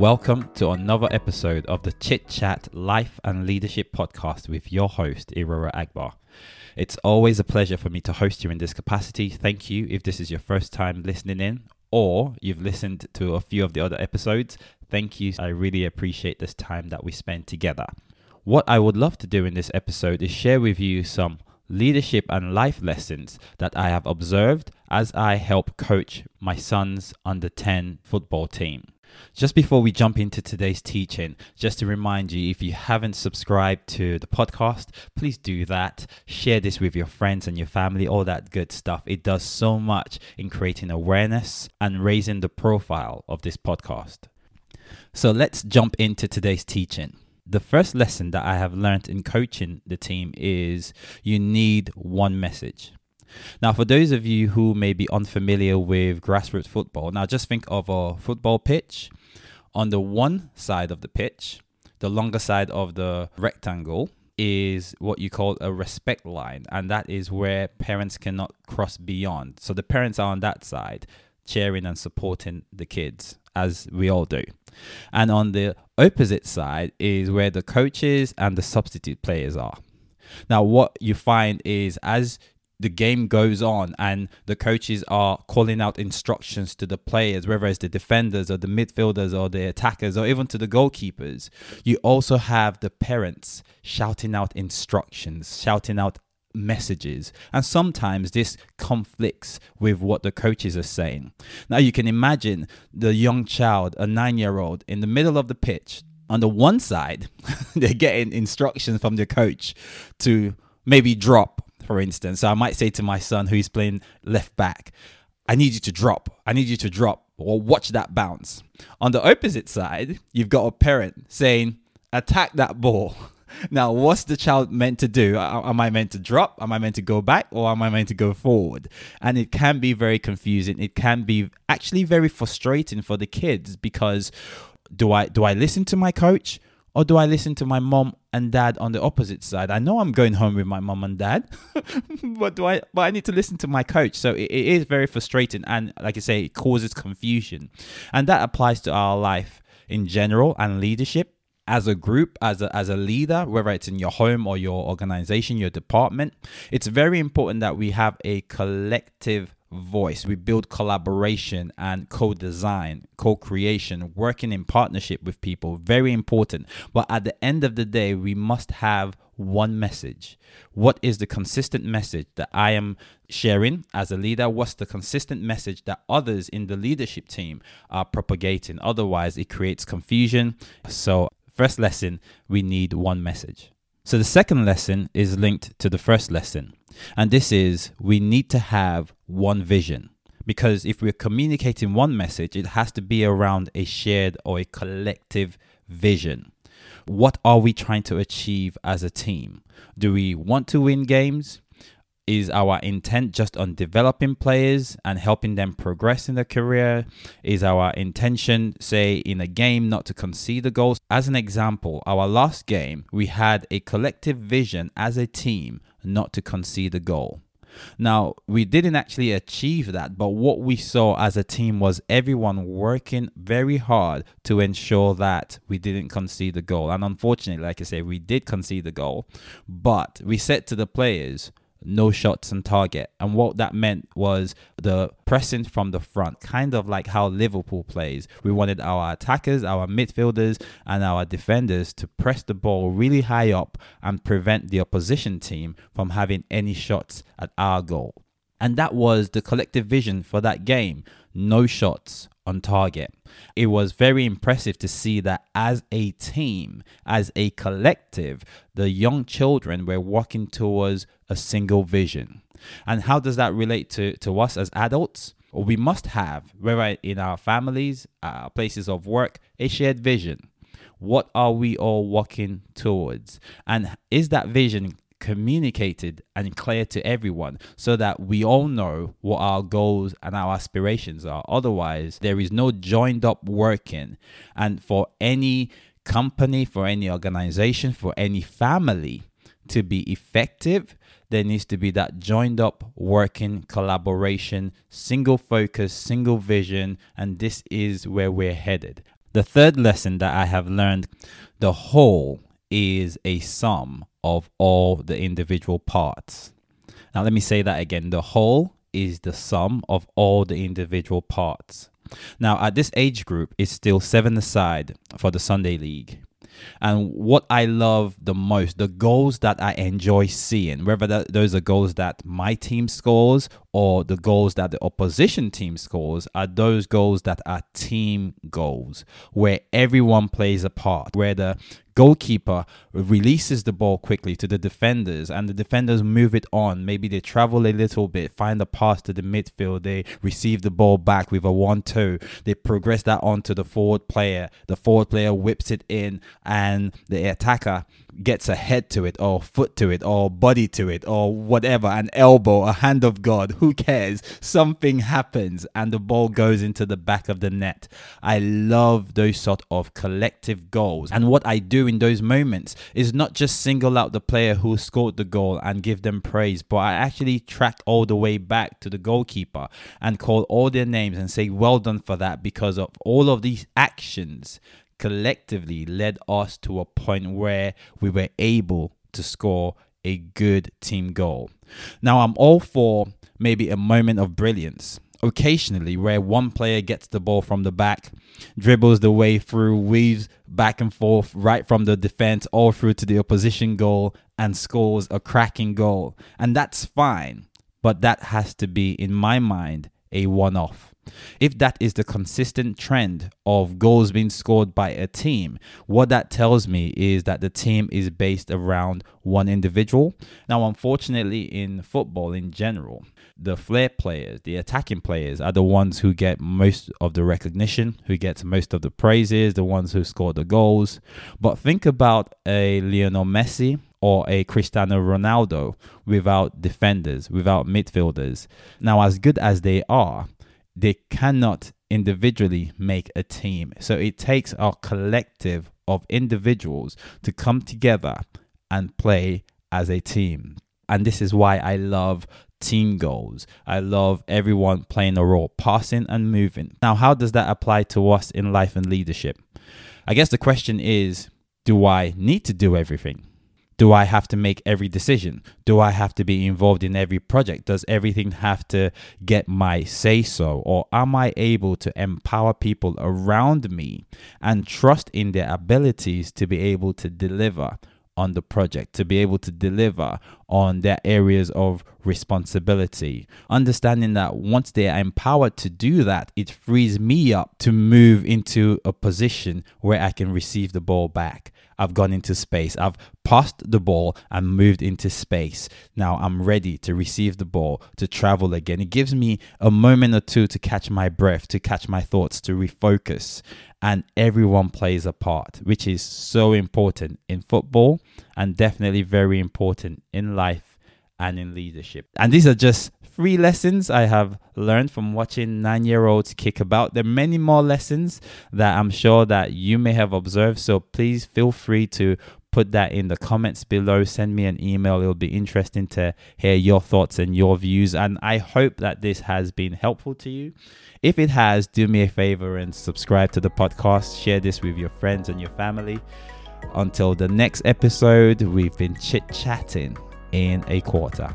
Welcome to another episode of the Chit Chat Life and Leadership Podcast with your host, Irora Agbar. It's always a pleasure for me to host you in this capacity. Thank you if this is your first time listening in or you've listened to a few of the other episodes. Thank you. I really appreciate this time that we spend together. What I would love to do in this episode is share with you some leadership and life lessons that I have observed as I help coach my son's under 10 football team. Just before we jump into today's teaching, just to remind you if you haven't subscribed to the podcast, please do that. Share this with your friends and your family, all that good stuff. It does so much in creating awareness and raising the profile of this podcast. So let's jump into today's teaching. The first lesson that I have learned in coaching the team is you need one message. Now, for those of you who may be unfamiliar with grassroots football, now just think of a football pitch. On the one side of the pitch, the longer side of the rectangle, is what you call a respect line, and that is where parents cannot cross beyond. So the parents are on that side, cheering and supporting the kids, as we all do. And on the opposite side is where the coaches and the substitute players are. Now, what you find is as the game goes on and the coaches are calling out instructions to the players, whether it's the defenders or the midfielders or the attackers or even to the goalkeepers, you also have the parents shouting out instructions, shouting out messages. And sometimes this conflicts with what the coaches are saying. Now you can imagine the young child, a nine year old, in the middle of the pitch. On the one side, they're getting instructions from the coach to maybe drop for instance. So I might say to my son who's playing left back, I need you to drop. I need you to drop or watch that bounce. On the opposite side, you've got a parent saying, attack that ball. Now, what's the child meant to do? Am I meant to drop? Am I meant to go back? Or am I meant to go forward? And it can be very confusing. It can be actually very frustrating for the kids because do I do I listen to my coach or do I listen to my mom and dad on the opposite side? I know I'm going home with my mom and dad, but do I? But I need to listen to my coach. So it, it is very frustrating, and like I say, it causes confusion, and that applies to our life in general and leadership as a group, as a, as a leader, whether it's in your home or your organization, your department, it's very important that we have a collective voice. We build collaboration and co design, co creation, working in partnership with people. Very important. But at the end of the day, we must have one message. What is the consistent message that I am sharing as a leader? What's the consistent message that others in the leadership team are propagating? Otherwise, it creates confusion. So, first lesson, we need one message. So, the second lesson is linked to the first lesson. And this is we need to have one vision. Because if we're communicating one message, it has to be around a shared or a collective vision. What are we trying to achieve as a team? Do we want to win games? Is our intent just on developing players and helping them progress in their career? Is our intention, say, in a game not to concede the goals? As an example, our last game, we had a collective vision as a team not to concede a goal. Now, we didn't actually achieve that, but what we saw as a team was everyone working very hard to ensure that we didn't concede the goal. And unfortunately, like I say, we did concede the goal, but we said to the players, no shots on target. And what that meant was the pressing from the front, kind of like how Liverpool plays. We wanted our attackers, our midfielders, and our defenders to press the ball really high up and prevent the opposition team from having any shots at our goal. And that was the collective vision for that game. No shots on target. It was very impressive to see that as a team, as a collective, the young children were walking towards a single vision. And how does that relate to, to us as adults? Well, we must have, whether in our families, our places of work, a shared vision. What are we all walking towards? And is that vision communicated and clear to everyone so that we all know what our goals and our aspirations are. Otherwise, there is no joined up working. And for any company, for any organization, for any family to be effective, there needs to be that joined up working collaboration, single focus, single vision, and this is where we're headed. The third lesson that I have learned the whole is a sum of all the individual parts. Now, let me say that again. The whole is the sum of all the individual parts. Now, at this age group, it's still seven aside for the Sunday League. And what I love the most, the goals that I enjoy seeing, whether that, those are goals that my team scores or the goals that the opposition team scores, are those goals that are team goals, where everyone plays a part, where the goalkeeper releases the ball quickly to the defenders and the defenders move it on. Maybe they travel a little bit, find a pass to the midfield, they receive the ball back with a 1 2. They progress that on to the forward player. The forward player whips it in, and the attacker gets a head to it or foot to it or body to it or whatever, an elbow, a hand of God, who cares? Something happens and the ball goes into the back of the net. I love those sort of collective goals. And what I do in those moments is not just single out the player who scored the goal and give them praise, but I actually track all the way back to the goalkeeper and call all their names and say, well done for that because of all of these actions collectively led us to a point where we were able to score a good team goal. Now, I'm all for maybe a moment of brilliance. Occasionally, where one player gets the ball from the back, dribbles the way through, weaves back and forth right from the defense all through to the opposition goal, and scores a cracking goal. And that's fine, but that has to be, in my mind, a one off. If that is the consistent trend of goals being scored by a team, what that tells me is that the team is based around one individual. Now, unfortunately, in football in general, the flair players, the attacking players, are the ones who get most of the recognition, who gets most of the praises, the ones who score the goals. But think about a Lionel Messi or a Cristiano Ronaldo without defenders, without midfielders. Now, as good as they are, they cannot individually make a team. So it takes a collective of individuals to come together and play as a team. And this is why I love team goals. I love everyone playing a role, passing and moving. Now, how does that apply to us in life and leadership? I guess the question is do I need to do everything? Do I have to make every decision? Do I have to be involved in every project? Does everything have to get my say so? Or am I able to empower people around me and trust in their abilities to be able to deliver on the project, to be able to deliver on their areas of responsibility. Understanding that once they are empowered to do that, it frees me up to move into a position where I can receive the ball back. I've gone into space. I've passed the ball and moved into space. Now I'm ready to receive the ball, to travel again. It gives me a moment or two to catch my breath, to catch my thoughts, to refocus. And everyone plays a part, which is so important in football and definitely very important in life and in leadership. And these are just three lessons I have learned from watching nine year olds kick about. There are many more lessons that I'm sure that you may have observed. So please feel free to put that in the comments below. Send me an email. It'll be interesting to hear your thoughts and your views. And I hope that this has been helpful to you. If it has, do me a favor and subscribe to the podcast. Share this with your friends and your family. Until the next episode, we've been chit chatting in a quarter.